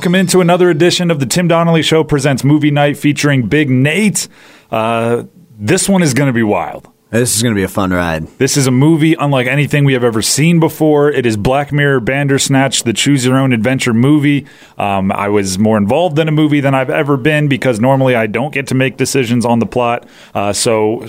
Welcome into another edition of the Tim Donnelly Show presents Movie Night featuring Big Nate. Uh, this one is going to be wild. This is going to be a fun ride. This is a movie unlike anything we have ever seen before. It is Black Mirror Bandersnatch, the choose your own adventure movie. Um, I was more involved in a movie than I've ever been because normally I don't get to make decisions on the plot. Uh, so.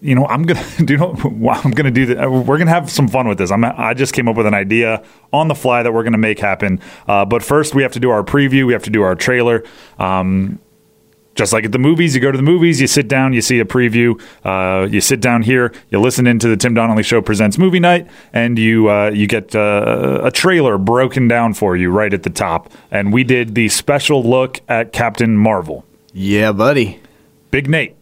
You know, I'm gonna do. You know, I'm gonna do. That. We're gonna have some fun with this. I'm. I just came up with an idea on the fly that we're gonna make happen. Uh, but first, we have to do our preview. We have to do our trailer. Um, just like at the movies, you go to the movies, you sit down, you see a preview, uh, you sit down here, you listen into the Tim Donnelly Show presents movie night, and you uh, you get uh, a trailer broken down for you right at the top. And we did the special look at Captain Marvel. Yeah, buddy. Big Nate,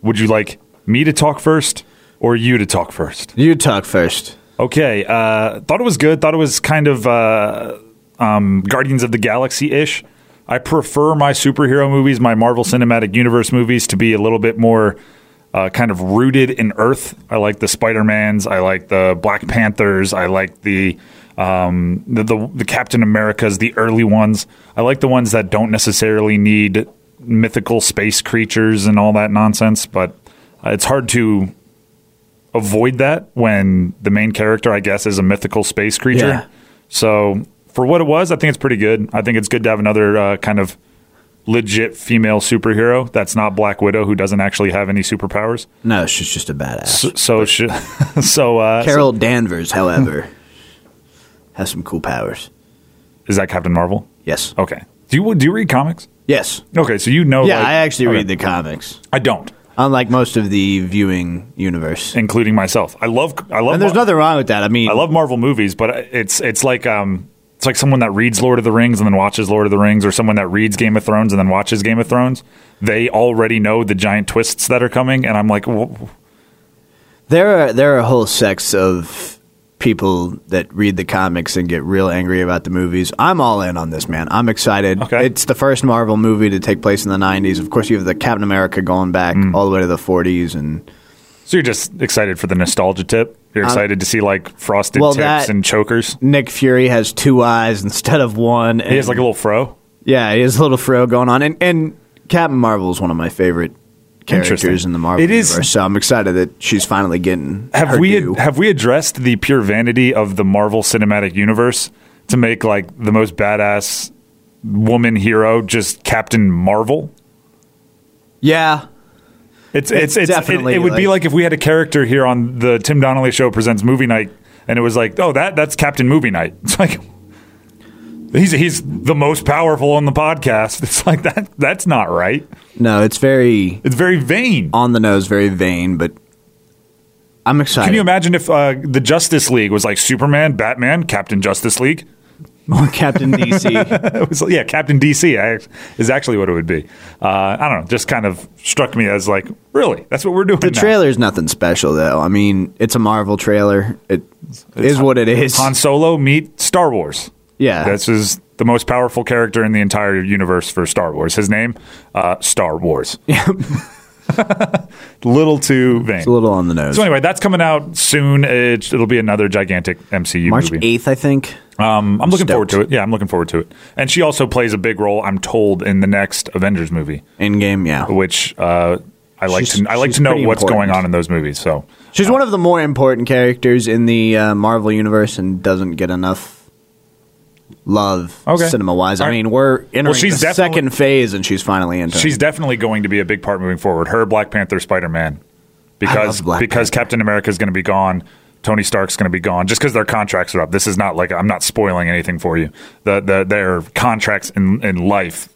would you like me to talk first or you to talk first? You talk first. Okay, uh, thought it was good. Thought it was kind of uh, um, Guardians of the Galaxy ish. I prefer my superhero movies, my Marvel Cinematic Universe movies, to be a little bit more uh, kind of rooted in Earth. I like the Spider Mans. I like the Black Panthers. I like the um, the, the the Captain Americas, the early ones. I like the ones that don't necessarily need mythical space creatures and all that nonsense. But it's hard to avoid that when the main character, I guess, is a mythical space creature. Yeah. So for what it was, I think it's pretty good. I think it's good to have another uh, kind of legit female superhero that's not Black Widow, who doesn't actually have any superpowers. No, she's just a badass. So, so, sh- so uh, Carol Danvers, however, has some cool powers. is that Captain Marvel? Yes. Okay. Do you do you read comics? Yes. Okay, so you know. Yeah, like- I actually okay. read the comics. I don't, Unlike most of the viewing universe. including myself. I love. I love. And there's Mar- nothing wrong with that. I mean, I love Marvel movies, but it's it's like um it's like someone that reads Lord of the Rings and then watches Lord of the Rings, or someone that reads Game of Thrones and then watches Game of Thrones. They already know the giant twists that are coming, and I'm like, "Wh- there are there are whole sects of people that read the comics and get real angry about the movies. I'm all in on this, man. I'm excited. Okay. It's the first Marvel movie to take place in the 90s. Of course, you have the Captain America going back Mm. all the way to the 40s and so you're just excited for the nostalgia tip. You're excited to see like frosted well, tips that- and chokers. Nick Fury has two eyes instead of one. And, He has like a little fro. Yeah, he has a little fro going on, and and Captain Marvel is one of my favorite characters in the Marvel It is- universe. So I'm excited that she's finally getting. Have we due. have we addressed the pure vanity of the Marvel Cinematic Universe to make like the most badass woman hero just Captain Marvel? yeah, It's It's it's, it's it, definitely it would be like- like if we had a character here on the Tim Donnelly show presents movie night and it was like, "Oh, that that's Captain Movie Night." It's like he's he's the most powerful on the podcast. It's like that that's not right. no, it's very It's very vain. on the nose, very vain, but I'm excited. Can you imagine if uh, the Justice League was like Superman, Batman, Captain Justice League? Or Captain DC? Was yeah, Captain DC I- is actually what it would be. Uh, I don't know, just kind of struck me as like, really, that's what we're doing. the now. trailer's nothing special though. I mean, it's a Marvel trailer. It is what it is. Han Solo meet Star Wars. Yeah, This is the most powerful character in the entire universe for Star Wars. His name, uh, Star Wars. little too vain. it's a little on the nose. so anyway, that's coming out soon. It, it'll be another gigantic MCU March movie. eighth, I think. Um, I'm looking forward to it. Yeah, I'm looking forward to it. And she also plays a big role, I'm told, in the next Avengers movie, Endgame, yeah. which uh, I like She's- to. I like to know what's important. going on in those movies. So She's one of the more important characters in the uh, Marvel universe and doesn't get enough love Okay. cinema wise. I mean, we're entering she's the second phase and she's finally entering. she's definitely going to be a big part moving forward. Her, Black Panther, Spider Man, because Black because Panther. Captain America is going to be gone. Tony Stark's going to be gone just because their contracts are up. This is not like I'm not spoiling anything for you. The, the their contracts in in life.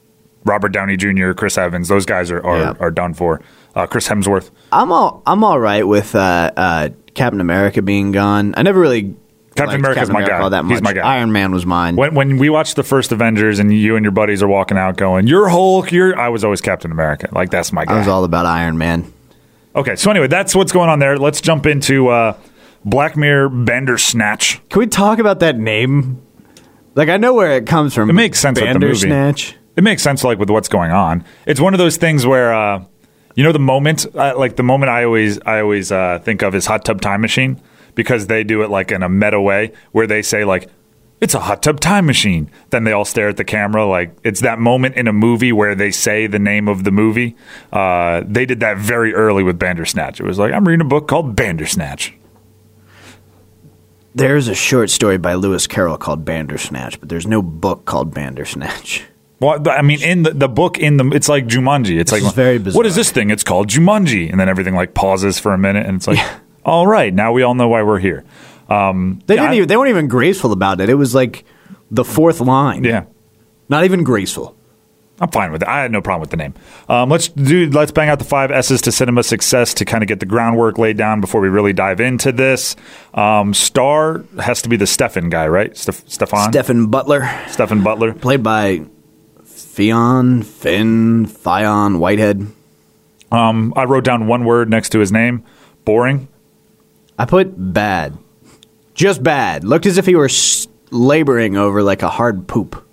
Robert Downey Jr., Chris Evans, those guys are are, Yeah. are done for. Uh, Chris Hemsworth. I'm all I'm all right with uh, uh, Captain America being gone. I never really Captain liked America's my guy. all that much. He's my guy. Iron Man was mine. When when we watched the first Avengers and you and your buddies are walking out going, "You're Hulk," you're I was always Captain America. Like that's my guy. I was all about Iron Man. okay, so anyway, that's what's going on there. Let's jump into uh, Black Mirror Bandersnatch. Can we talk about that name? Like I know where it comes from. It makes sense with the movie. It makes sense like with what's going on. It's one of those things where uh, you know the moment, uh, like the moment I always I always uh, think of is Hot Tub Time Machine because they do it like in a meta way where they say like it's a hot tub time machine. Then they all stare at the camera like it's that moment in a movie where they say the name of the movie. Uh, they did that very early with Bandersnatch. It was like I'm reading a book called Bandersnatch. There's a short story by Lewis Carroll called Bandersnatch, but there's no book called Bandersnatch. Well, I mean, in the, the book, in the it's like Jumanji. It's This like very bizarre. What is this thing? It's called Jumanji, and then everything like pauses for a minute, and it's like, all right, now we all know why we're here. Um, They didn't I- even. They weren't even graceful about it. It was like the fourth line. yeah, Not even graceful. I'm fine with it. I had no problem with the name. Um, let's do. Let's bang out the five S's to cinema success to kind of get the groundwork laid down before we really dive into this. Um, star has to be the Stefan guy, right? Stef- Stefan. Stephen Butler, Stefan Butler. played by Fionn Finn Fion Whitehead. Um, I wrote down one word next to his name. Boring. I put bad, just bad. Looked as if he were laboring over like a hard poop.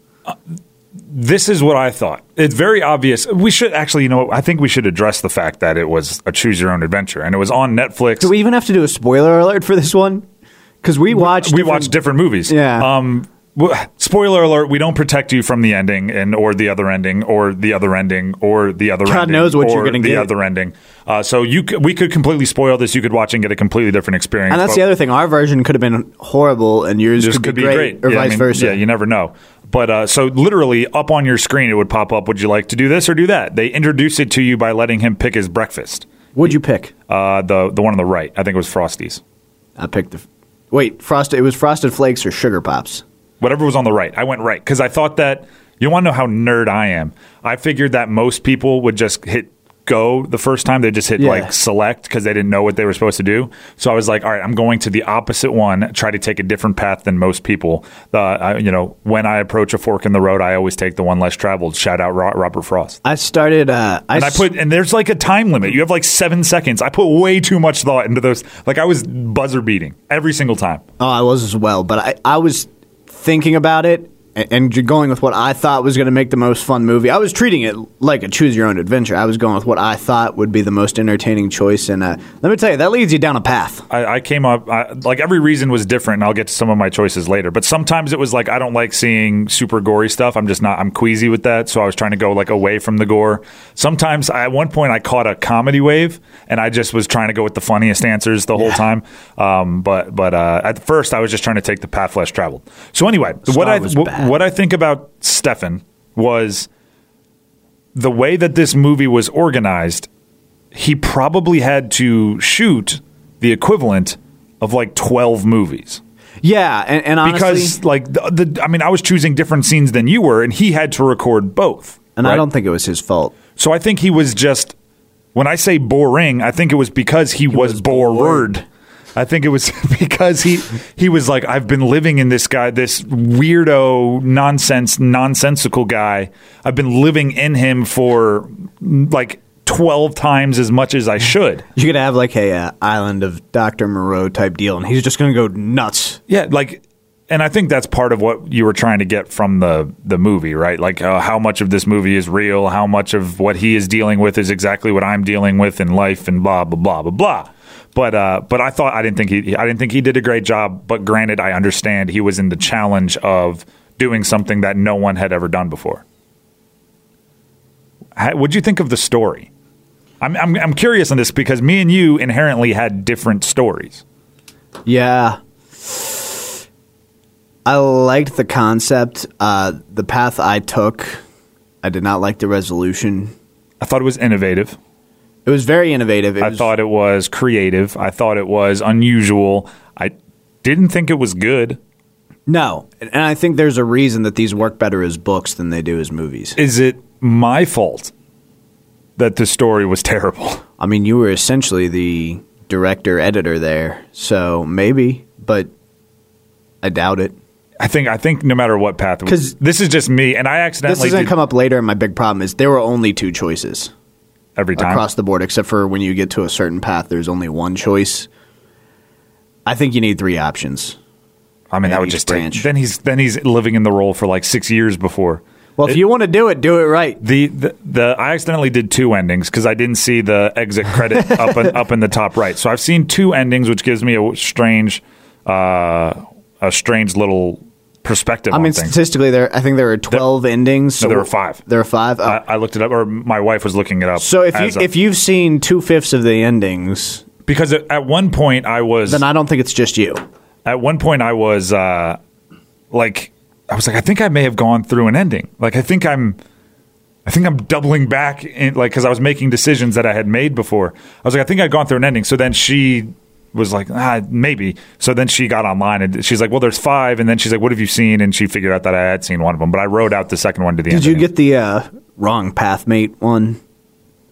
this is what I thought. It's very obvious. We should actually, you know, I think we should address the fact that it was a choose your own adventure and it was on Netflix. Do we even have to do a spoiler alert for this one? Because we watched. we different- watched different movies. Yeah. Um, spoiler alert: We don't protect you from the ending, and or the other ending, or the other ending, or the other. God ending, knows what you're gonna the get. other ending. Uh, so you, c- we could completely spoil this. You could watch and get a completely different experience. And that's the other thing. Our version could have been horrible, and yours This could, be, great, or Yeah, I vice mean, versa. Yeah, you never know. But uh, so literally up on your screen, it would pop up. Would you like to do this or do that? They introduce it to you by letting him pick his breakfast. What'd you pick? Uh, the the one on the right, I think it was Frosties. I picked the. Wait, frosted. It was frosted flakes or sugar pops. Whatever was on the right, I went right because I thought that you want to know how nerd I am. I figured that most people would just hit go the first time. They just hit Yeah. like select because they didn't know what they were supposed to do. So I was like, all right, I'm going to the opposite one. Try to take a different path than most people. Uh, I, you know, when I approach a fork in the road, I always take the one less traveled. Shout out Robert Frost. I started. Uh, I, And I put, and there's like a time limit. You have like seven seconds. I put way too much thought into those. Like I was buzzer beating every single time. Oh, I was as well, but I, I was thinking about it and, going with what I thought was going to make the most fun movie. I was treating it like a choose your own adventure. I was going with what I thought would be the most entertaining choice, and uh, let me tell you, that leads you down a path. I, I came up I, like every reason was different, and I'll get to some of my choices later. But sometimes it was like I don't like seeing super gory stuff. I'm just not. I'm queasy with that, so I was trying to go like away from the gore. Sometimes I, at one point I caught a comedy wave, and I just was trying to go with the funniest answers the whole time. Um, but but uh, at first I was just trying to take the path less traveled. So anyway, what Star I what I think about Stefan was the way that this movie was organized he probably had to shoot the equivalent of like 12 movies Yeah, and, and honestly, because like the, the i mean i was choosing different scenes than you were and he had to record both and I don't think it was his fault. so i think he was just when i say boring i think it was because he, was, was bored. bored. I think it was because he he was like I've been living in this guy this weirdo nonsense nonsensical guy. I've been living in him for like 12 times as much as I should. You could have like a uh, island of Doctor Moreau type deal, and he's just going to go nuts. Yeah, like, and I think that's part of what you were trying to get from the the movie, right? Like, uh, how much of this movie is real? How much of what he is dealing with is exactly what I'm dealing with in life, and blah blah blah blah blah. But uh, but I thought I didn't think he I didn't think he did a great job. But granted, I understand he was in the challenge of doing something that no one had ever done before. How, what'd you think of the story? I'm, I'm I'm curious on this because me and you inherently had different stories. Yeah. I liked the concept. Uh, the path I took, I did not like the resolution. I thought it was innovative. It was very innovative. It I was, thought it was creative. I thought it was unusual. I didn't think it was good. no, and I think there's a reason that these work better as books than they do as movies. Is it my fault that the story was terrible? I mean, you were essentially the director editor there, so maybe, but I doubt it. I think I think no matter what path, 'Cause this is just me, and I accidentally. This is going to come up later. And my big problem is there were only two choices every time. across the board, except for when you get to a certain path, there's only one choice. I think you need three options. I mean, that would just take, branch. then he's then he's living in the role for like six years before. Well, if It- you want to do it, do it right. The, the the I accidentally did two endings because I didn't see the exit credit up in, up in the top right. So I've seen two endings, which gives me a strange uh, a strange little perspective. I on mean, things. statistically, there I think there are twelve endings. No, there were five. There are five. Oh. I, I looked it up, or my wife was looking it up. so if you a- if you've seen two fifths of the endings, because at, at one point I was then I don't think it's just you. at one point I was uh, like I was like I think I may have gone through an ending. Like I think I'm I think I'm doubling back in like because I was making decisions that I had made before. I was like I think I'd gone through an ending. So then she was like ah maybe. So then she got online and she's like well there's five and then she's like what have you seen and she figured out that I had seen one of them but I wrote out the second one to the end. Did you get the uh, wrong pathmate one?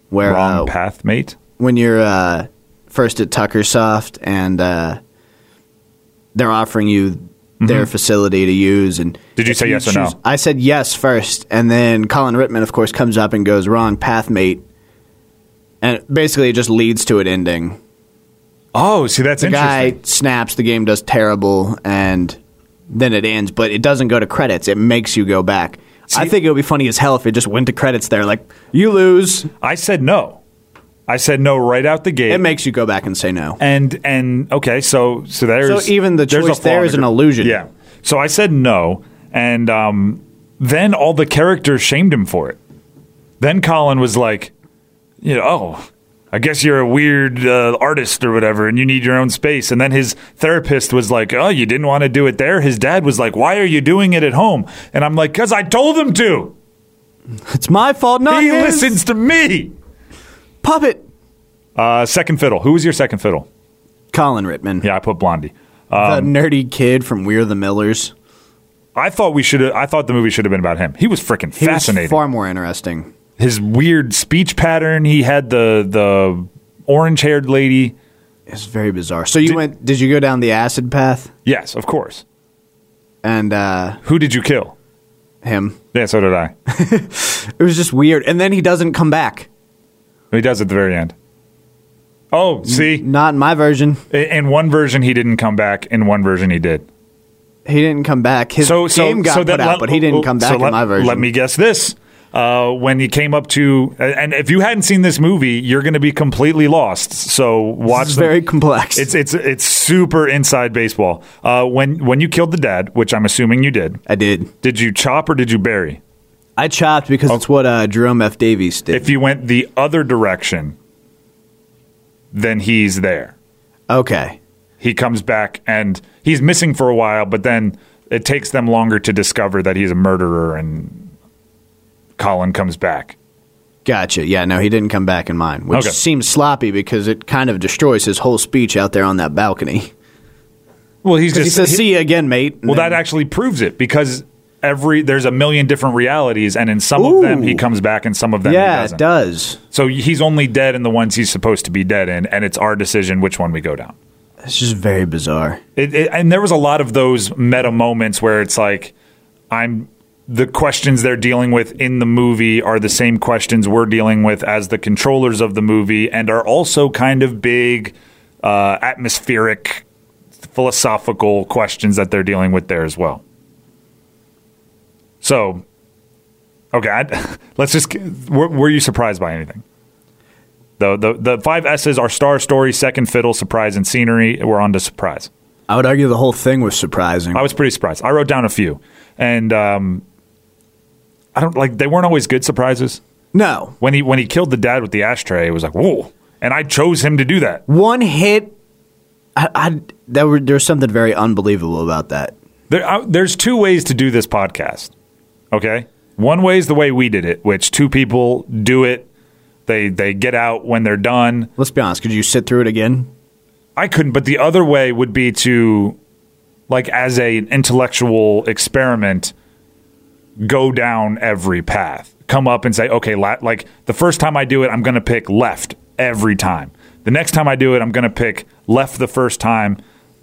Where wrong uh, path mate? when you're uh, first at Tuckersoft and uh, they're offering you their facility to use and Mm-hmm. Did you say yes or no? I said yes first, and then Colin Ritman, of course, comes up and goes wrong pathmate, and basically it just leads to an ending. Oh, see that's The interesting. guy snaps, the game does terrible, and then it ends, but it doesn't go to credits. It makes you go back. I think it would be funny as hell if it just went to credits there, like you lose. I said no. I said no right out the gate. It makes you go back and say no. and and okay, so so there's So even the choice there is an illusion. Yeah. So I said no, and um, then all the characters shamed him for it. Then Colin was like, you know, oh, I guess you're a weird uh, artist or whatever, and you need your own space. And then his therapist was like, oh, you didn't want to do it there. His dad was like, why are you doing it at home? And I'm like, because I told him to. It's my fault, not He his. listens to me. Puppet. Uh, second fiddle. Who was your second fiddle? Colin Ritman, Yeah, I put Blondie. the nerdy kid from We're the Millers. I thought we should. I thought the movie should have been about him. He was freaking He fascinating. was far more interesting. His weird speech pattern. He had the the orange haired lady. It's very bizarre. So you Did- went? Did you go down the acid path Yes, of course. and uh, Who did you kill? him? Yeah, so did I. It was just weird. And then he doesn't come back. he does at the very end. Oh, see, Not in my version. in one version he didn't come back. In one version he did. He didn't come back. His So, so, game got so put out, but he didn't come back so in let, my version. Let me guess this. Uh, when he came up to, and if you hadn't seen this movie, you're going to be completely lost. So watch. It's very complex. It's it's it's super inside baseball. Uh, when when you killed the dad, which I'm assuming you did, I did. did you chop or did you bury? I chopped because it's what uh, Jerome F. Davies did. If you went the other direction, then he's there. okay. He comes back and he's missing for a while, but then it takes them longer to discover that he's a murderer, and Colin comes back. Gotcha. Yeah, no, he didn't come back in mine, which Okay. seems sloppy because it kind of destroys his whole speech out there on that balcony. Well, he's He just says, he- "See you again, mate." well, then- that actually proves it because every there's a million different realities, and in some of them he comes back, and some of them he yeah, it does. So he's only dead in the ones he's supposed to be dead in, and it's our decision which one we go down. It's just very bizarre. It, it, and there was a lot of those meta moments where it's like, I'm the questions they're dealing with in the movie are the same questions we're dealing with as the controllers of the movie, and are also kind of big, uh, atmospheric, philosophical questions that they're dealing with there as well. So, okay, I, let's just. Were, were you surprised by anything? The, the the five S's are star, story, second fiddle, surprise, and scenery. We're on to surprise. I would argue the whole thing was surprising. I was pretty surprised. I wrote down a few, and um, I don't like they weren't always good surprises. no, When he when he killed the dad with the ashtray, it was like whoa, and I chose him to do that. one hit. I, I there were there's something very unbelievable about that. There, uh, there's two ways to do this podcast. Okay, one way is the way we did it, which two people do it. They they get out when they're done. Let's be honest. Could you sit through it again? I couldn't, but the other way would be to, like, as a intellectual experiment, go down every path. Come up and say, okay, la- like the first time I do it, I'm going to pick left every time. The next time I do it, I'm going to pick left the first time,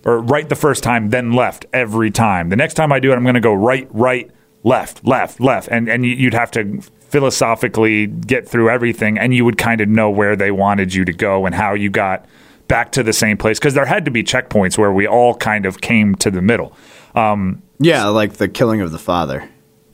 or right the first time, then left every time. The next time I do it, I'm going to go right, right, left, left, left, and and you- you'd have to philosophically get through everything, and you would kind of know where they wanted you to go and how you got back to the same place because there had to be checkpoints where we all kind of came to the middle. Um, Yeah, like the killing of the father.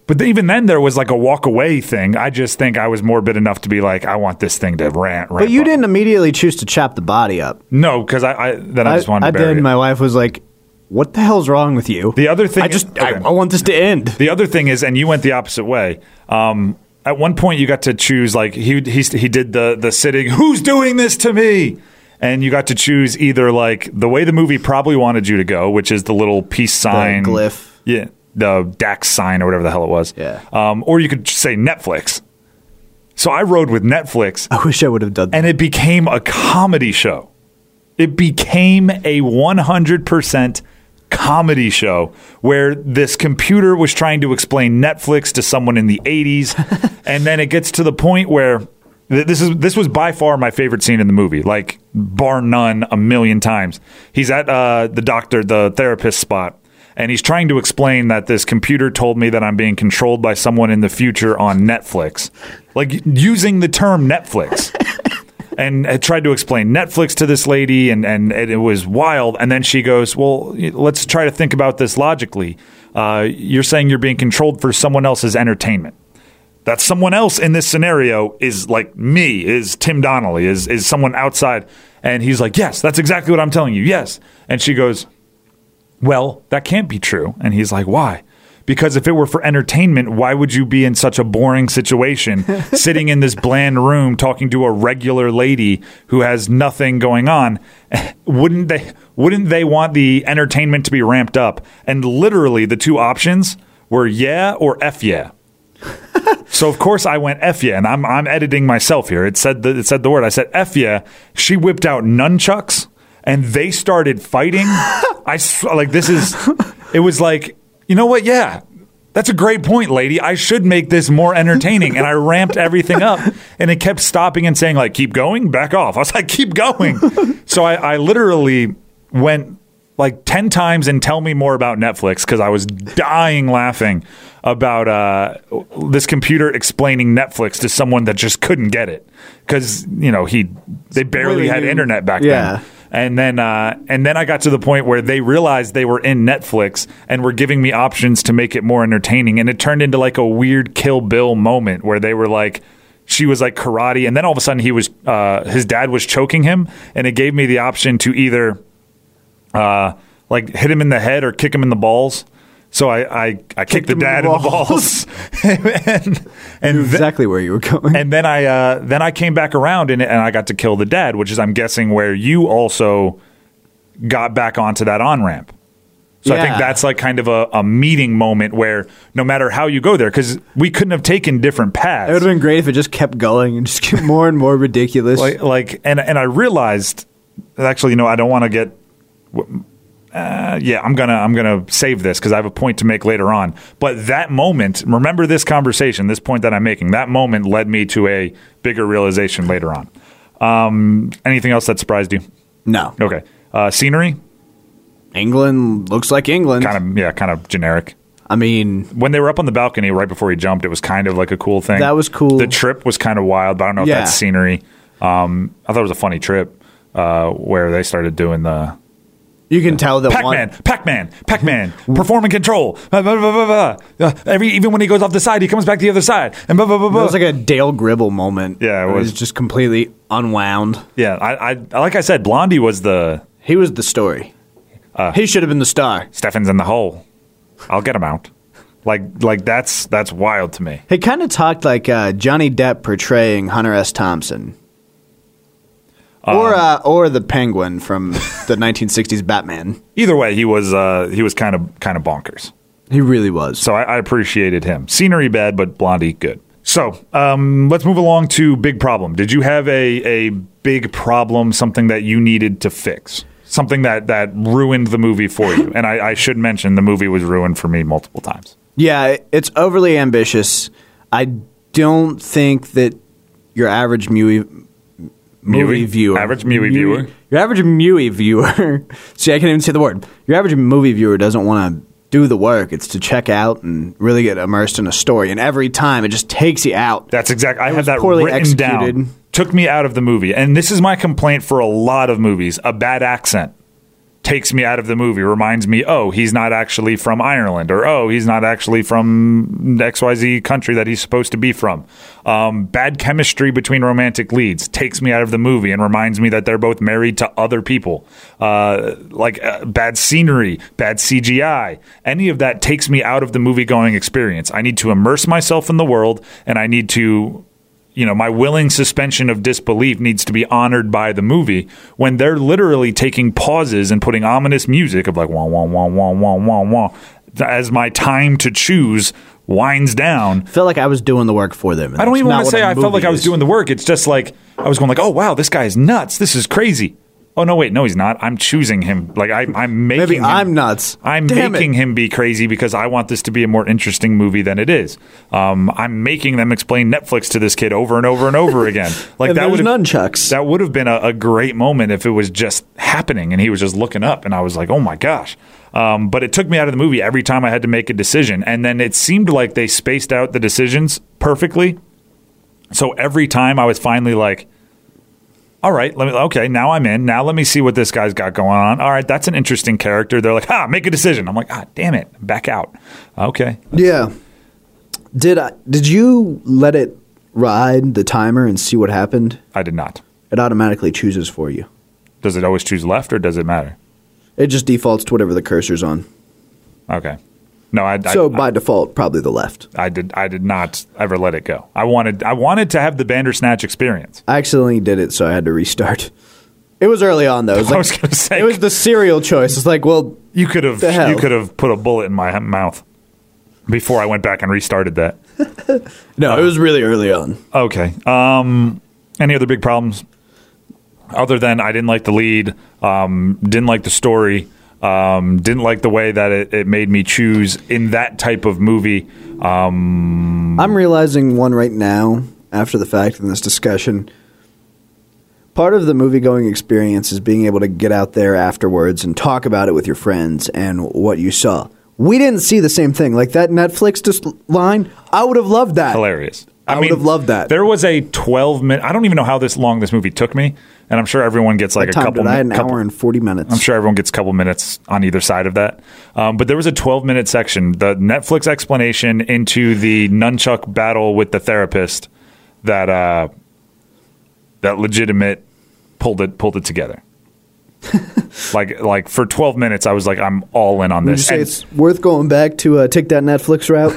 But even then, there was like a walk away thing. I just think I was morbid enough to be like, I want this thing to rant. Right? But you didn't immediately choose to chop the body up. No, because I, I then I, just wanted I to did. it. My wife was like, "What the hell's wrong with you?" The other thing I is- just I, okay. I want this to end. The other thing is, and you went the opposite way. Um, at one point, you got to choose like he he he did the the sitting. Who's doing this to me? And you got to choose either like the way the movie probably wanted you to go, which is the little peace sign, glyph. yeah, the Dax sign or whatever the hell it was, Yeah. Um, or you could say Netflix. So I rode with Netflix, I wish I would have done that. and it became a comedy show. It became a 100% comedy show where this computer was trying to explain Netflix to someone in the 80s and then it gets to the point where this is this was by far my favorite scene in the movie like bar none a million times he's at uh, the doctor the therapist spot and he's trying to explain that this computer told me that I'm being controlled by someone in the future on Netflix like using the term Netflix and I tried to explain Netflix to this lady, and, and it, was wild. And then she goes, Well, let's try to think about this logically. Uh, you're saying you're being controlled for someone else's entertainment. That someone else in this scenario is like me, is Tim Donnelly, is, is someone outside. And he's like, Yes, that's exactly what I'm telling you. Yes. And she goes, well, that can't be true. And he's like, why? Because if it were for entertainment, why would you be in such a boring situation, sitting in this bland room talking to a regular lady who has nothing going on? Wouldn't they? Wouldn't they want the entertainment to be ramped up? And literally, the two options were yeah or f yeah. So of course I went F yeah, and I'm I'm editing myself here. It said the, it said the word. I said F yeah. She whipped out nunchucks, and they started fighting. I like this is. It was like you know what? Yeah, that's a great point, lady. I should make this more entertaining, and I ramped everything up, and it kept stopping and saying like, "Keep going, back off." I was like, "Keep going." so I, I literally went like 10 times and tell me more about Netflix because I was dying laughing about uh, this computer explaining Netflix to someone that just couldn't get it because you know he they barely Really had internet back yeah. then. And then, uh, and then I got to the point where they realized they were in Netflix and were giving me options to make it more entertaining. And it turned into like a weird Kill Bill moment where they were like, she was like karate, and then all of a sudden he was, uh, his dad was choking him, and it gave me the option to either uh, like hit him in the head or kick him in the balls. So I I, I kicked the him in dad the in the balls, and and, Knew th- exactly where you were going. and then I uh, then I came back around and, and I got to kill the dad, which is I'm guessing where you also got back onto that on ramp. So I think that's like kind of a, a meeting moment where no matter how you go there, because we couldn't have taken different paths. it would have been great if it just kept going and just get more and more ridiculous. like like and and I realized actually you know I don't want to get uh, yeah I'm gonna I'm gonna save this because I have a point to make later on but that moment remember this conversation this point that I'm making that moment led me to a bigger realization later on um, anything else that surprised you no, okay uh, scenery England looks like England. kind of yeah kind of generic I mean, when they were up on the balcony right before he jumped, it was kind of like a cool thing. That was cool. The trip was kind of wild, but I don't know if that's scenery. Um, I thought it was a funny trip uh, where they started doing the you can tell that Pac-Man, one. Pac-Man, Pac-Man, perform and control. Blah, blah, blah, blah, blah. Every even when he goes off the side, he comes back to the other side, and blah blah blah It was like a Dale Gribble moment. Yeah, it was. just completely unwound. yeah, I, I like I said, Blondie was the He was the story. Uh, he should have been the star. Stefan's in the hole. I'll get him out. Like like that's that's wild to me. He kind of talked like uh, Johnny Depp portraying Hunter S. Thompson, or uh, or the Penguin from the 1960s Batman. Either way, he was uh, he was kind of kind of bonkers. He really was. So I, I appreciated him. Scenery bad, but Blondie good. So um, let's move along to big problem. Did you have a a big problem, something that you needed to fix, something that that ruined the movie for you? And I, I should mention the movie was ruined for me multiple times. Yeah, it's overly ambitious. I don't think that your average movie movie Mewey? viewer, Average Mewey viewer. your average movie viewer. See, I can't even say the word. Your average movie viewer doesn't want to do the work. It's to check out and really get immersed in a story. And every time, it just takes you out. That's exactly. I had that poorly written executed. down. Took me out of the movie, and this is my complaint for a lot of movies: a bad accent takes me out of the movie. Reminds me, oh, he's not actually from Ireland, or oh, he's not actually from X Y Z country that he's supposed to be from. Um, bad chemistry between romantic leads takes me out of the movie and reminds me that they're both married to other people. Uh, like uh, bad scenery, bad CGI, any of that takes me out of the movie going experience. I need to immerse myself in the world, and I need to you know, my willing suspension of disbelief needs to be honored by the movie when they're literally taking pauses and putting ominous music of like wah wah wah wah wah wah wah as my time to choose winds down. I felt like I was doing the work for them. I don't even want to say I felt like movie I was doing the work. It's just like I was going like, oh wow, this guy is nuts. This is crazy. Oh no, wait, no, he's not. I'm choosing him. Like I, I'm making. Maybe him- I'm nuts. I'm Damn making it. him be crazy because I want this to be a more interesting movie than it is. Um, I'm making them explain Netflix to this kid over and over and over again. Like that would nunchucks. That would have been a, a great moment if it was just happening and he was just looking up and I was like, oh my gosh. Um, but it took me out of the movie every time I had to make a decision, and then it seemed like they spaced out the decisions perfectly. So every time I was finally like, all right, let me okay, now I'm in. Now let me see what this guy's got going on. All right, that's an interesting character. They're like, ah, make a decision. I'm like, ah, damn it, back out. Okay. Yeah. Did I? Did you let it ride the timer and see what happened? I did not. It automatically chooses for you. Does it always choose left or does it matter? It just defaults to whatever the cursor's on. Okay. No, I, I, So by default, probably the left. I did I did not ever let it go. I wanted I wanted to have the Bandersnatch experience. I accidentally did it, so I had to restart. It was early on though. It was, I like, was gonna say it was the serial choice. It's like, well, you could have you could have put a bullet in my mouth before I went back and restarted that. no, it was really early on. Okay. Um, any other big problems? Other than I didn't like the lead, um, didn't like the story, um, didn't like the way that it, it made me choose in that type of movie. Um, I'm realizing one right now after the fact in this discussion. Part of the movie going experience is being able to get out there afterwards and talk about it with your friends and what you saw. We didn't see the same thing. Like that Netflix dis- line, I would have loved that. hilarious. I mean would have loved that. There was a 12 minute. I don't even know how this long this movie took me, and I'm sure everyone gets like What a couple. did I? An couple hour and 40 minutes. I'm sure everyone gets a couple minutes on either side of that. Um, but there was a 12 minute section, the Netflix explanation into the nunchuck battle with the therapist that uh, that legitimate pulled it pulled it together. like like for 12 minutes, I was like, I'm all in on Would you this. say And it's worth going back to uh, take that Netflix route?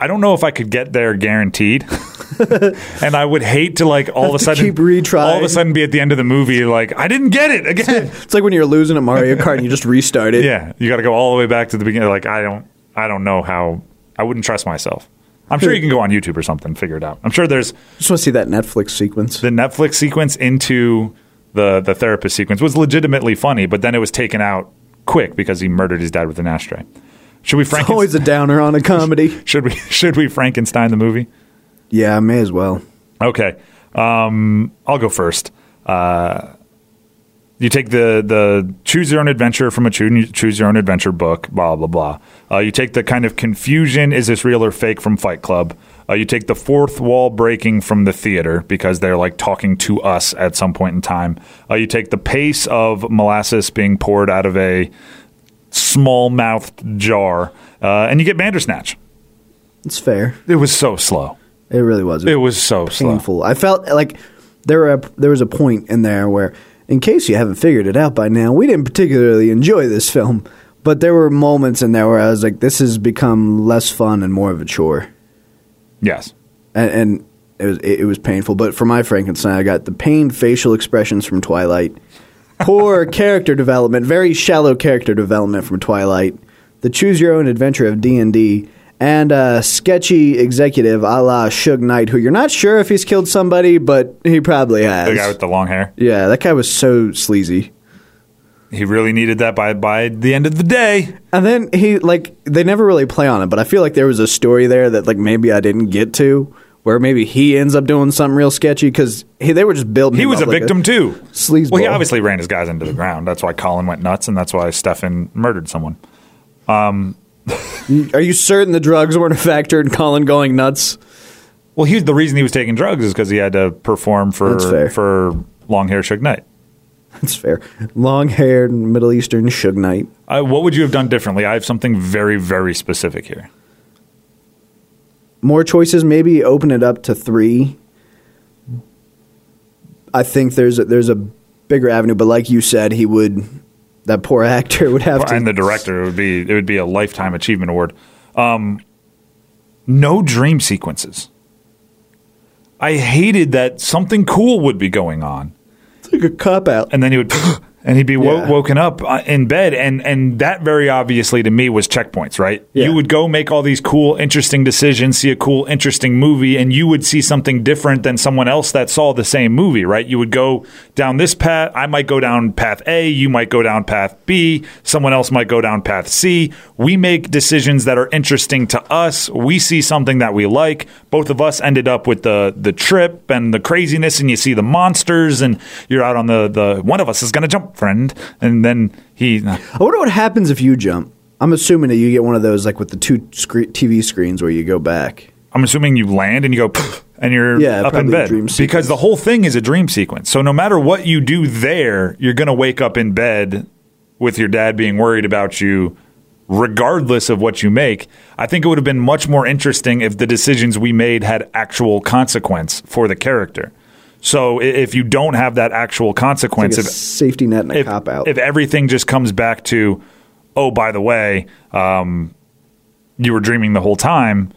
I don't know if I could get there guaranteed. and I would hate to like all of a sudden keep retrying. all of a sudden be at the end of the movie like I didn't get it again. it's like when you're losing at Mario Kart and you just restart it. Yeah, you got to go all the way back to the beginning. Like I don't, I don't know how. I wouldn't trust myself. I'm sure you can go on YouTube or something, figure it out. I'm sure there's Just want to see that Netflix sequence. the Netflix sequence into the the therapist sequence was legitimately funny, but then it was taken out quick because he murdered his dad with an ashtray. Should we Frankenstein? always a downer on a comedy. should we should we Frankenstein the movie? yeah, I may as well. Okay, um, I'll go first. Uh, you take the the choose your own adventure from a choo- choose your own adventure book. Blah blah blah. Uh, you take the kind of confusion: is this real or fake from Fight Club? Uh, you take the fourth wall breaking from the theater because they're like talking to us at some point in time. Uh, you take the pace of molasses being poured out of a small mouthed jar, uh, and you get Bandersnatch. It's fair. It was so slow. It really was. It was so slow. painful. I felt like there were a, there was a point in there where, in case you haven't figured it out by now, we didn't particularly enjoy this film. But there were moments in there where I was like, "This has become less fun and more of a chore," Yes. and, and it was it, it was painful. But for my Frankenstein, I got the pained facial expressions from Twilight, poor character development, very shallow character development from Twilight, the choose your own adventure of D and D, and a sketchy executive a la Suge Knight, who you're not sure if he's killed somebody, but he probably has. The guy with the long hair. yeah, that guy was so sleazy. He really needed that by by the end of the day. And then he like they never really play on it, but I feel like there was a story there that like maybe I didn't get to where maybe he ends up doing something real sketchy because they were just building. He was a like victim too. sleazeball. Well, he obviously ran his guys into the ground. That's why Colin went nuts, and that's why Stefan murdered someone. Are you certain the drugs weren't a factor in Colin going nuts? Well, he the reason he was taking drugs is because he had to perform for for Long Hair Suge Knight. That's fair. Long haired Middle Eastern Suge Knight. Uh, what would you have done differently? I have something very very specific here. More choices, maybe open it up to three. I think there's a, there's a bigger avenue, but like you said, he would that poor actor would have to. and the director it would be it would be a lifetime achievement award. Um, no dream sequences. I hated that something cool would be going on, it's like a cop out. and then he would, and he'd be wo- Yeah. woken up uh, in bed, and and that very obviously to me was checkpoints, right? Yeah. You would go make all these cool, interesting decisions, see a cool, interesting movie, and you would see something different than someone else that saw the same movie, right? You would go down this path. I might go down path A. You might go down path B. Someone else might go down path C. We make decisions that are interesting to us. We see something that we like. Both of us ended up with the the trip and the craziness, and you see the monsters, and you're out on the the. One of us is going to jump, friend, and then he. I wonder what happens if you jump. I'm assuming that you get one of those like with the two scre- TV screens where you go back. I'm assuming you land and you go, and you're Yeah, up in bed because the whole thing is a dream sequence. So no matter what you do there, you're going to wake up in bed with your dad being worried about you, regardless of what you make. I think it would have been much more interesting if the decisions we made had actual consequence for the character. So if you don't have that actual Like consequence, a if safety net and a if, cop out. if everything just comes back to, oh, by the way, um, you were dreaming the whole time.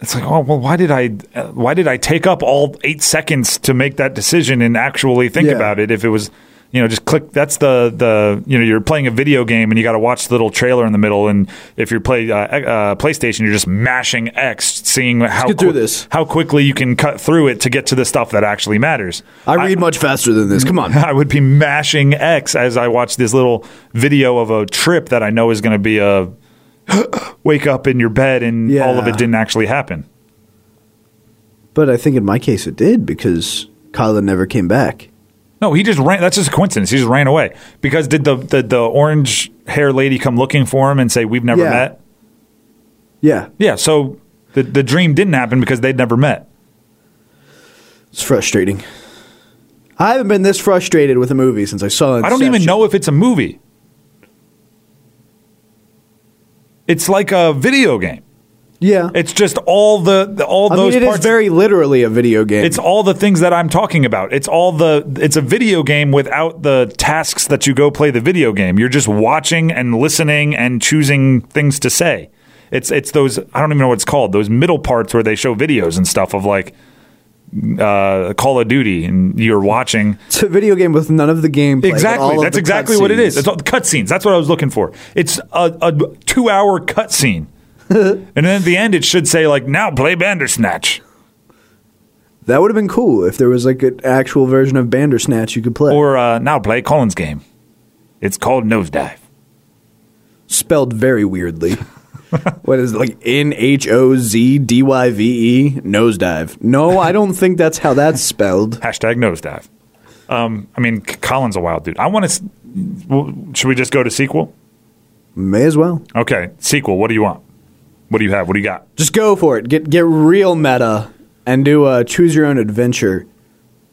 It's like, oh well, why did I, uh, why did I take up all eight seconds to make that decision and actually think Yeah. about it? If it was, you know, just click. That's the the you know, you're playing a video game and you got to watch the little trailer in the middle. And if you're play uh, uh, PlayStation, you're just mashing X, seeing how get through qui- this. how quickly you can cut through it to get to the stuff that actually matters. I read much faster than this. Come on. I would be mashing X as I watch this little video of a trip that I know is going to be a wake up in your bed and Yeah. all of it didn't actually happen. But I think in my case it did because Kyla never came back. No, he just ran. That's just a coincidence. He just ran away because did the the, the orange hair lady come looking for him and say we've never Yeah. met? Yeah, Yeah. So the the dream didn't happen because they'd never met. it's frustrating. I haven't been this frustrated with a movie since I saw it. I don't even know if it's a movie. It's like a video game. Yeah, It's just all the, the all I those mean, it is parts. very literally a video game. It's all the things that I'm talking about. It's all the it's a video game without the tasks that you go play the video game. You're just watching and listening and choosing things to say. It's it's those I don't even know what it's called. Those middle parts where they show videos and stuff of like uh, Call of Duty and you're watching. It's a video game with none of the gameplay. all Exactly. That's exactly what it is. It's all the cutscenes. That's what I was looking for. It's a, a two hour cutscene. and then at the end it should say like now play Bandersnatch. That would have been cool if there was like an actual version of Bandersnatch you could play. Or uh, now play Colin's game. It's called Nohzdyve. spelled very weirdly. what is it, like N H O Z D Y V E nosedive? No, I don't think that's how that's spelled. Hashtag nosedive. Um, I mean, Colin's a wild dude. I want to. Well, should we just go to sequel? May as well. Okay, sequel. What do you want? What do you have? What do you got? Just go for it. Get get real meta and do a choose your own adventure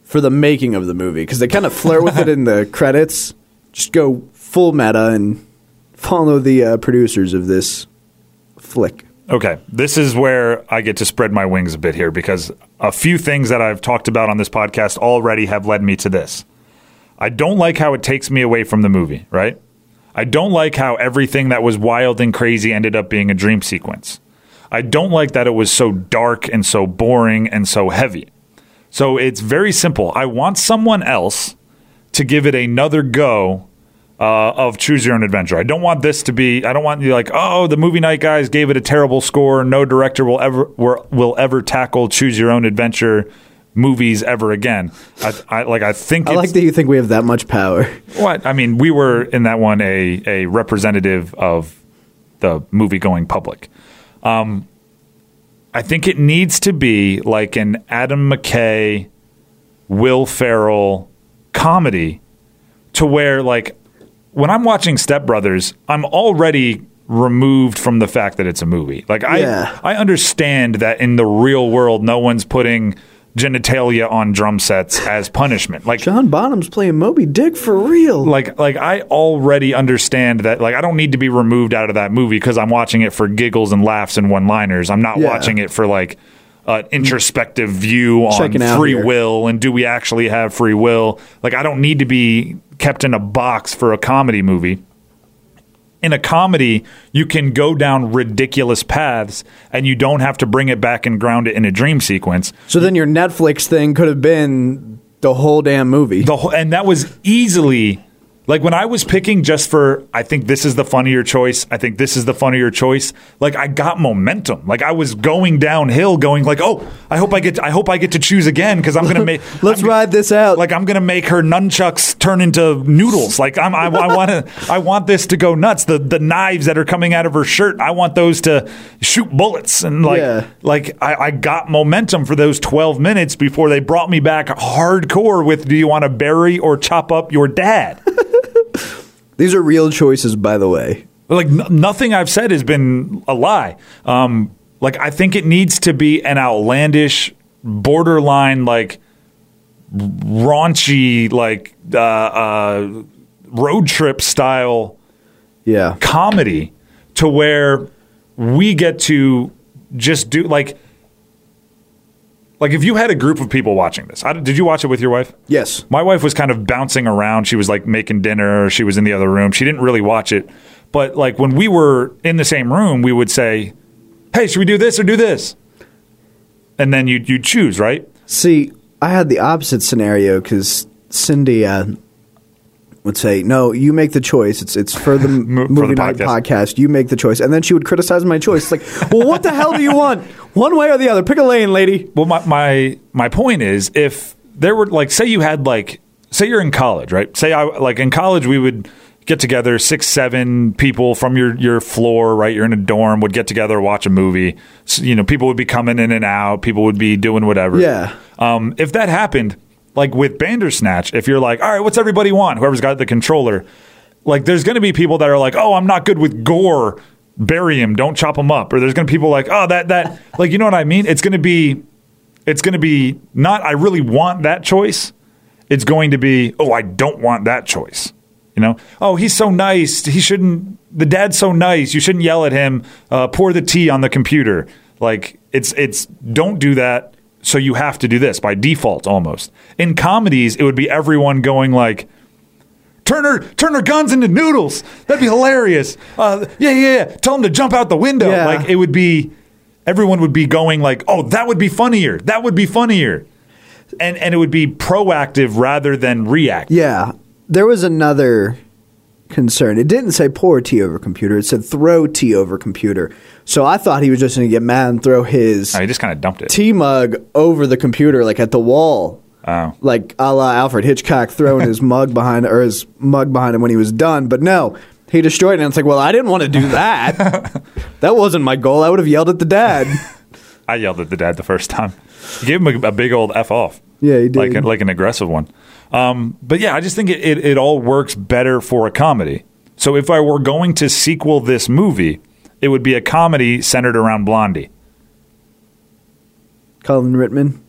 for the making of the movie because they kind of flirt with it in the credits. Just go full meta and follow the uh, producers of this flick. Okay, this is where I get to spread my wings a bit here because a few things that I've talked about on this podcast already have led me to this. I don't like how it takes me away from the movie, right? I don't like how everything that was wild and crazy ended up being a dream sequence. I don't like that it was so dark and so boring and so heavy. So it's very simple. I want someone else to give it another go uh, of choose your own adventure. I don't want this to be. I don't want you like, oh, the movie night guys gave it a terrible score. No director will ever will, will ever tackle choose your own adventure movies ever again. I, I like. I think I like that you think we have that much power. what I mean, we were in that one a a representative of the movie going public. Um, I think it needs to be like an Adam McKay, Will Ferrell comedy to where like when I'm watching Step Brothers, I'm already removed from the fact that it's a movie. Like I Yeah. I understand that in the real world no one's putting genitalia on drum sets as punishment. Like John Bonham's playing Moby Dick for real. like like I already understand that like I don't need to be removed out of that movie because I'm watching it for giggles and laughs and one liners. I'm not Yeah. watching it for like an introspective view on Checking free will and do we actually have free will? Like I don't need to be kept in a box for a comedy movie. In a comedy, you can go down ridiculous paths and you don't have to bring it back and ground it in a dream sequence. so then your Netflix thing could have been the whole damn movie. the whole, and that was easily like when I was picking just for I think this is the funnier choice. I think this is the funnier choice. Like I got momentum. Like I was going downhill, going like, oh, I hope I get I hope I get to choose again because I'm gonna make Let's I'm- ride this out. Like I'm gonna make her nunchucks turn into noodles. Like I'm I, I want to I want this to go nuts. The the knives that are coming out of her shirt, I want those to shoot bullets and like Yeah. like I, I got momentum for those 12 minutes before they brought me back hardcore with do you want to bury or chop up your dad These are real choices, by the way. like n- nothing i've said has been a lie um like i think it needs to be an outlandish borderline like raunchy like uh uh road trip style Yeah. comedy to where we get to just do like like if you had a group of people watching this I, did you watch it with your wife? Yes. my wife was kind of bouncing around. She was like making dinner. She was in the other room. She didn't really watch it. But like when we were in the same room we would say hey should we do this or do this? And then you you choose right? See, I had the opposite scenario because Cindy uh, would say, "No, you make the choice. It's it's for the Mo- for movie the night podcast. podcast. You make the choice." And then she would criticize my choice. It's like, "Well, what the hell do you want? One way or the other? Pick a lane, lady." Well, my, my my point is, if there were like, say you had like, say you're in college, right? Say I like in college we would get together six, seven people from your your floor, right? You're in a dorm, would get together, watch a movie. So, you know, people would be coming in and out. People would be doing whatever. Yeah. Um, if that happened, like with Bandersnatch, if you're like, all right, what's everybody want? Whoever's got the controller, like, there's going to be people that are like, oh, I'm not good with gore. Bury him. Don't chop him up. Or there's going to be people like, oh, that that like, you know what I mean? It's going to be, it's going to be not. I really want that choice. It's going to be, oh, I don't want that choice. You know, oh, he's so nice. He shouldn't. The dad's so nice. You shouldn't yell at him. Uh, pour the tea on the computer. Like it's it's don't do that. So you have to do this by default almost. In comedies, it would be everyone going like, turn her turn her guns into noodles. That'd be hilarious. Uh, yeah, yeah, yeah. Tell him to jump out the window. Yeah. Like it would be. Everyone would be going like, oh, that would be funnier. That would be funnier. And and it would be proactive rather than reactive. Yeah, there was another concern. It didn't say pour tea over computer. It said throw tea over computer. So I thought he was just going to get mad and throw his I Oh, just kind of dumped it. tea mug over the computer, like at the wall. Oh. like a la Alfred Hitchcock throwing his mug behind or his mug behind him when he was done. But no, he destroyed it. And it's like, well, I didn't want to do that. that wasn't my goal. I would have yelled at the dad. I yelled at the dad the first time. He gave him a, a big old f off. Yeah, he did. Like like an aggressive one. Um, but yeah, I just think it, it, it all works better for a comedy. So if I were going to sequel this movie, it would be a comedy centered around Blondie. Colin Ritman.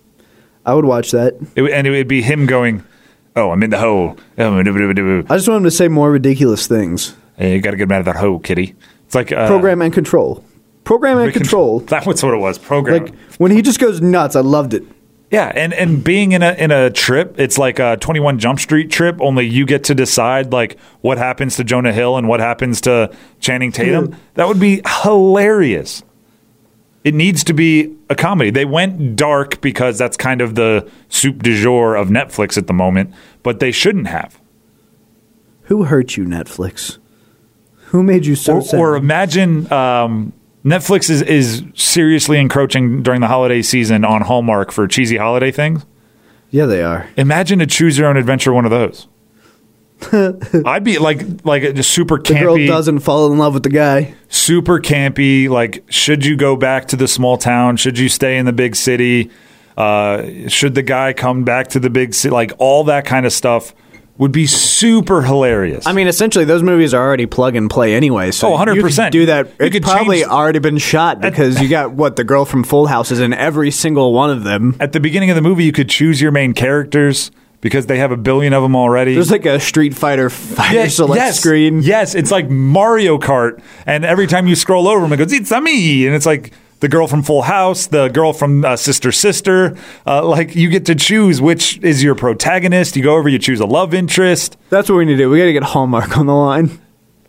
I would watch that. It, and it would be him going, "Oh, I'm in the hole. Oh. I just want him to say more ridiculous things. Hey, you got to get mad at that hole, kitty." It's like uh, Program and control. Program and control. That was what it was. Program. Like when he just goes nuts, I loved it. Yeah, and and being in a in a trip, it's like a Twenty One Jump Street trip. Only you get to decide like what happens to Jonah Hill and what happens to Channing Tatum. That would be hilarious. It needs to be a comedy. They went dark because that's kind of the soup du jour of Netflix at the moment, but they shouldn't have. Who hurt you, Netflix? Who made you so Or, sad? or imagine um, Netflix is is seriously encroaching during the holiday season on Hallmark for cheesy holiday things. yeah, they are. Imagine a choose your own adventure one of those. I'd be like like a super The girl doesn't fall in love with the guy. super campy. Like, should you go back to the small town? Should you stay in the big city? Uh, should the guy come back to the big city? Like all that kind of stuff would be super hilarious. I mean, essentially, those movies are already plug and play anyway. So Oh, 100%. You could do that. You It's could probably change- already been shot because you got what the girl from Full House is in every single one of them. at the beginning of the movie, you could choose your main characters because they have a billion of them already. There's like a Street Fighter fighter Yeah, select yes, screen. Yes, it's like Mario Kart, and every time you scroll over them, it goes "It's a me," and it's like the girl from Full House, the girl from uh, Sister Sister. Uh, like you get to choose which is your protagonist. You go over, you choose a love interest. That's what we need to do. We got to get Hallmark on the line.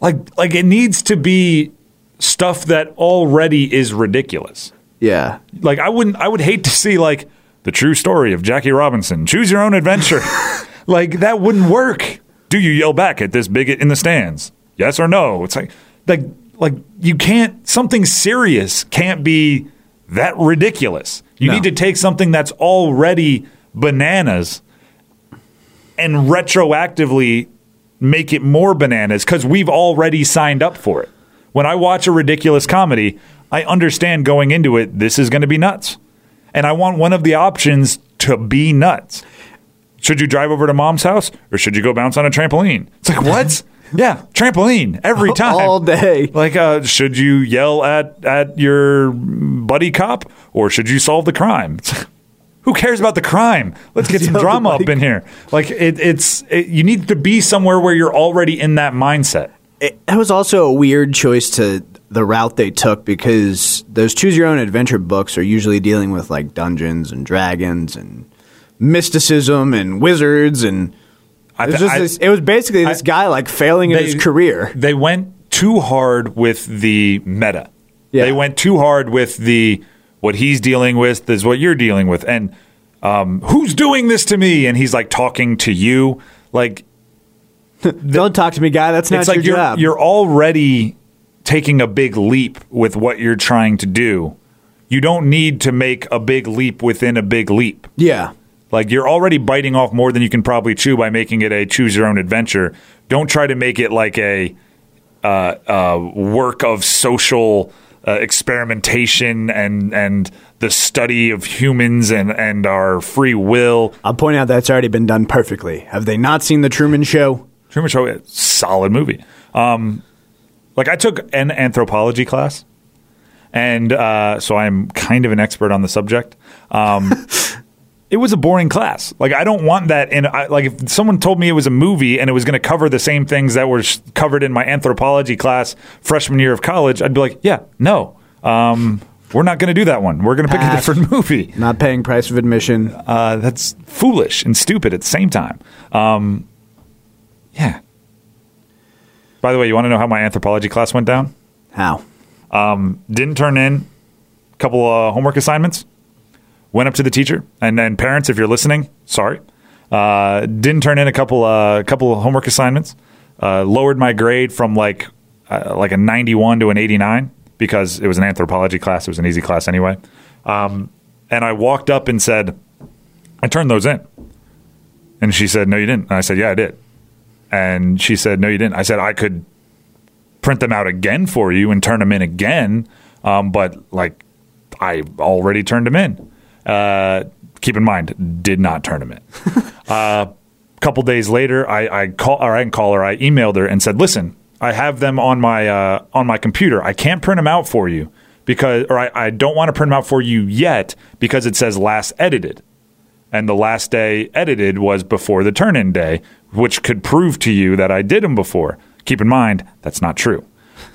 Like like it needs to be stuff that already is ridiculous. Yeah. Like I wouldn't I would hate to see like the true story of Jackie Robinson. Choose your own adventure. like that wouldn't work. Do you yell back at this bigot in the stands? Yes or no? It's like like like you can't something serious can't be that ridiculous. You No. need to take something that's already bananas and retroactively make it more bananas because we've already signed up for it. When I watch a ridiculous comedy, I understand going into it, this is going to be nuts. And I want one of the options to be nuts. Should you drive over to mom's house or should you go bounce on a trampoline? It's like, what? yeah, trampoline every time. All day. Like, uh, should you yell at, at your buddy cop or should you solve the crime? Who cares about the crime? Let's get some drama up in here. Like, it, it's it, you need to be somewhere where you're already in that mindset. It, that was also a weird choice to the route they took because those choose your own adventure books are usually dealing with like dungeons and dragons and mysticism and wizards and it was, just I- this, it was basically this I- guy like failing in his career. They went too hard with the meta. Yeah. They went too hard with the what he's dealing with is what you're dealing with, and um, who's doing this to me? And he's like talking to you, like Don't talk to me, guy. That's not it's your like you're job. you're already taking a big leap with what you're trying to do. You don't need to make a big leap within a big leap. yeah. Like you're already biting off more than you can probably chew by making it a choose your own adventure. Don't try to make it like a uh, uh, work of social uh, experimentation and and the study of humans and and our free will. I'll point out that's already been done perfectly. Have they not seen the Truman Show? Truman Show, solid movie. Um, like I took an anthropology class, and uh, so I'm kind of an expert on the subject. Um, it was a boring class. Like I don't want that. In I, like if someone told me it was a movie and it was going to cover the same things that were sh- covered in my anthropology class freshman year of college, I'd be like, yeah, no. Um, we're not going to do that one. We're going to pick a different movie. Not paying price of admission. Uh, that's foolish and stupid at the same time. Um, yeah. By the way, you want to know how my anthropology class went down? How? Didn't turn in a couple uh, homework assignments. Went up to the teacher and then parents, if you're listening, sorry. Uh, didn't turn in a couple uh, couple homework assignments. Uh, lowered my grade from like uh, like a 91 to an 89 because it was an anthropology class. It was an easy class anyway. Um, and I walked up and said, I turned those in. And she said, No, you didn't. And I said, Yeah, I did. And she said, No, you didn't. I said, I could print them out again for you and turn them in again. Um, but like, I already turned them in. Uh, keep in mind, did not turn them in. A couple days later, I, I call or I didn't call her. I emailed her and said, "Listen, I have them on my uh, on my computer. I can't print them out for you because, or I, I don't want to print them out for you yet because it says last edited, and the last day edited was before the turn in day, which could prove to you that I did them before. Keep in mind that's not true.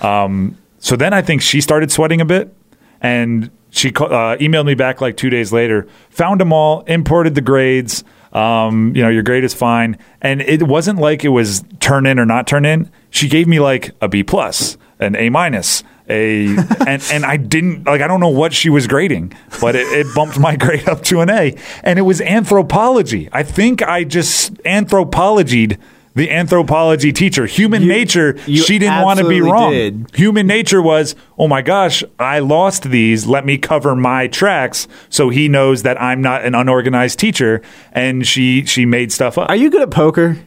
Um, so then I think she started sweating a bit, and she uh, emailed me back like two days later. Found them all, imported the grades. Um, you know, your grade is fine, and it wasn't like it was turn in or not turn in. She gave me like a B plus, an A minus, a and and I didn't like I don't know what she was grading, but it, it bumped my grade up to an A, and it was anthropology. I think I just anthropologied the anthropology teacher. Human nature. you she didn't want to be wrong. did. Human nature was, oh my gosh, I lost these. Let me cover my tracks so he knows that I'm not an unorganized teacher. And she she made stuff up. Are you good at poker?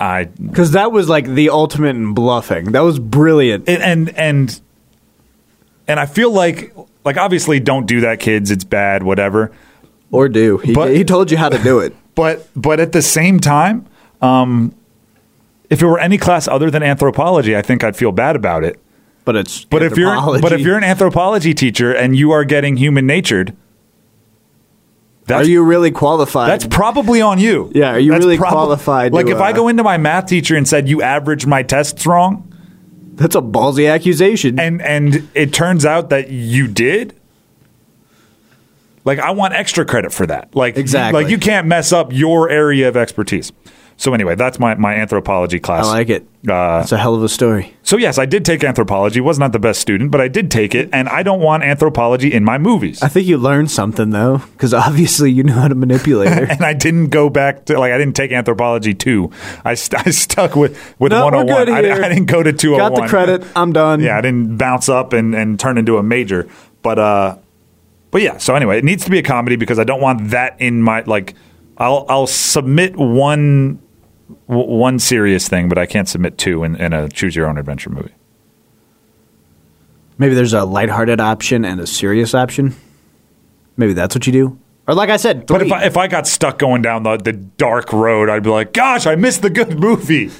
I Because that was like the ultimate in bluffing. That was brilliant. and and and, and I feel like like obviously don't do that, kids. It's bad, whatever. Or do. He, But- he told you how to do it. But but at the same time, um, if it were any class other than anthropology, I think I'd feel bad about it. But it's But if you're but if you're an anthropology teacher and you are getting human natured, Are you really qualified? that's probably on you. Yeah, are you That's really qualified Like to, if I uh, go into my math teacher and said you averaged my tests wrong, That's a ballsy accusation. and and it turns out that you did. Like I want extra credit for that. Like Exactly. Like you can't mess up your area of expertise. So anyway, that's my my anthropology class. I like it. Uh, It's a hell of a story. So yes, I did take anthropology. Was not the best student, but I did take it, and I don't want anthropology in my movies. I think you learned something though, because obviously you know how to manipulate her. and I didn't go back to like I didn't take anthropology two. I, st- I stuck with with No, 101. I. I didn't go to 201. Got the credit. I'm done. Yeah, I didn't bounce up and, and turn into a major. But uh but yeah, so anyway, it needs to be a comedy because I don't want that in my like I'll I'll submit one w- one serious thing, but I can't submit two in, in a choose your own adventure movie. Maybe there's a lighthearted option and a serious option. Maybe that's what you do. Or like I said, But if. I, if I got stuck going down the, the dark road, I'd be like, gosh, I missed the good movie.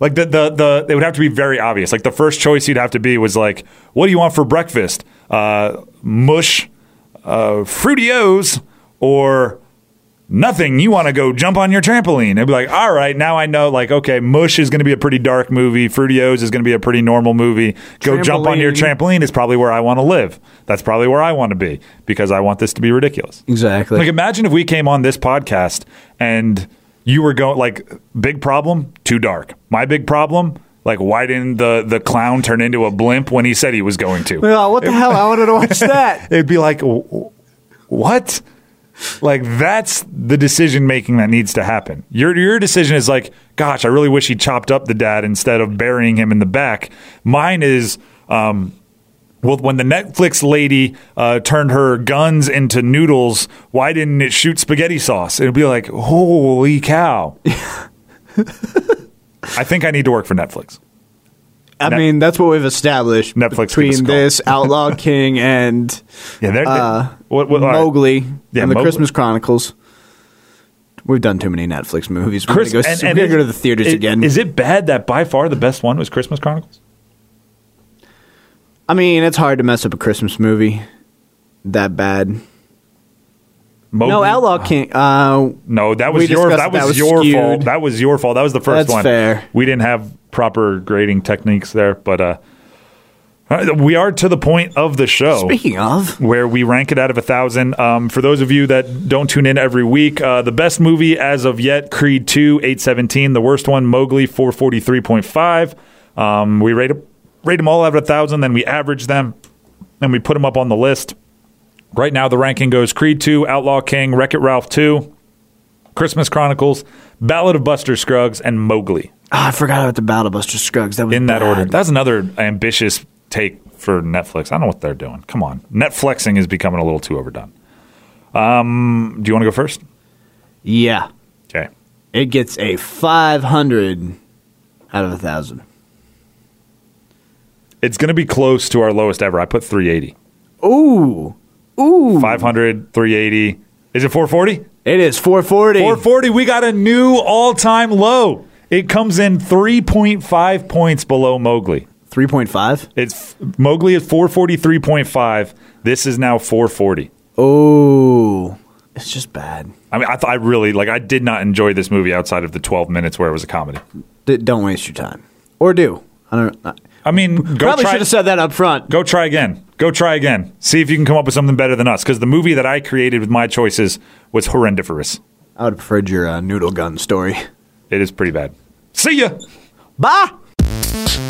Like the, the the it would have to be very obvious. Like the first choice you'd have to be was like, what do you want for breakfast? Uh, mush, uh, fruity O's, or nothing. You want to go jump on your trampoline? It'd be like, all right, now I know. Like, okay, mush is going to be a pretty dark movie. Fruity O's is going to be a pretty normal movie. Go jump on your Trampoline. is probably where I want to live. That's probably where I want to be because I want this to be ridiculous. exactly. Like imagine if we came on this podcast and you were going like big problem, too dark. My big problem, like why didn't the the clown turn into a blimp when he said he was going to? well, what the hell? I wanted to watch that. It'd be like what? Like that's the decision making that needs to happen. Your your decision is like, gosh, I really wish he chopped up the dad instead of burying him in the back. Mine is um well, when the Netflix lady uh, turned her guns into noodles, why didn't it shoot spaghetti sauce? It'd be like, holy cow! I think I need to work for Netflix. I Net- mean, that's what we've established Netflix give us a between this Outlaw King and Yeah, they're, uh, what, what. Mowgli Yeah, and the Mowgli. Christmas Chronicles. We've done too many Netflix movies. We're Chris, gonna go, and- we're and gonna is- go to the theaters is- again. Is it bad that by far the best one was Christmas Chronicles? I mean, it's hard to mess up a Christmas movie that bad. No, Outlaw King. Uh, No, that was your that was, that was your skewed. fault. That was your fault. That was the first That's one. fair. We didn't have proper grading techniques there, but uh, uh, we are to the point of the show. speaking of, where we rank it out of a thousand. Um, for those of you that don't tune in every week, uh, the best movie as of yet, Creed 2, 817. The worst one, Mowgli, 443.5. Um, we rate, rate them all out of a thousand, then we average them, and we put them up on the list. Right now, the ranking goes Creed 2, Outlaw King, Wreck It Ralph 2, Christmas Chronicles, Ballad of Buster Scruggs, and Mowgli Ah, I forgot about the Ballad of Buster Scruggs. That was in that bad. order. That's another ambitious take for Netflix. I don't know what they're doing. Come on, Netflixing is becoming a little too overdone. Um, do you want to go first? Yeah, Okay. it gets a five hundred out of a thousand. It's going to be close to our lowest ever. I put 380. Ooh, ooh, 500, 380. Is it 440? it is four forty. 440. We got a new all time low. It comes in 3.5 points below Mowgli. Three point five. It's Mowgli is 443.5. This is now 440. Oh, it's just bad. I mean, I thought I really like. I did not enjoy this movie outside of the 12 minutes where it was a comedy. D- don't waste your time, or do. I don't. I I mean, go probably try. should have said that up front. Go try again. Go try again. See if you can come up with something better than us. Because the movie that I created with my choices was horrendiferous. I would have preferred your uh, noodle gun story. It is pretty bad. See ya. Bye.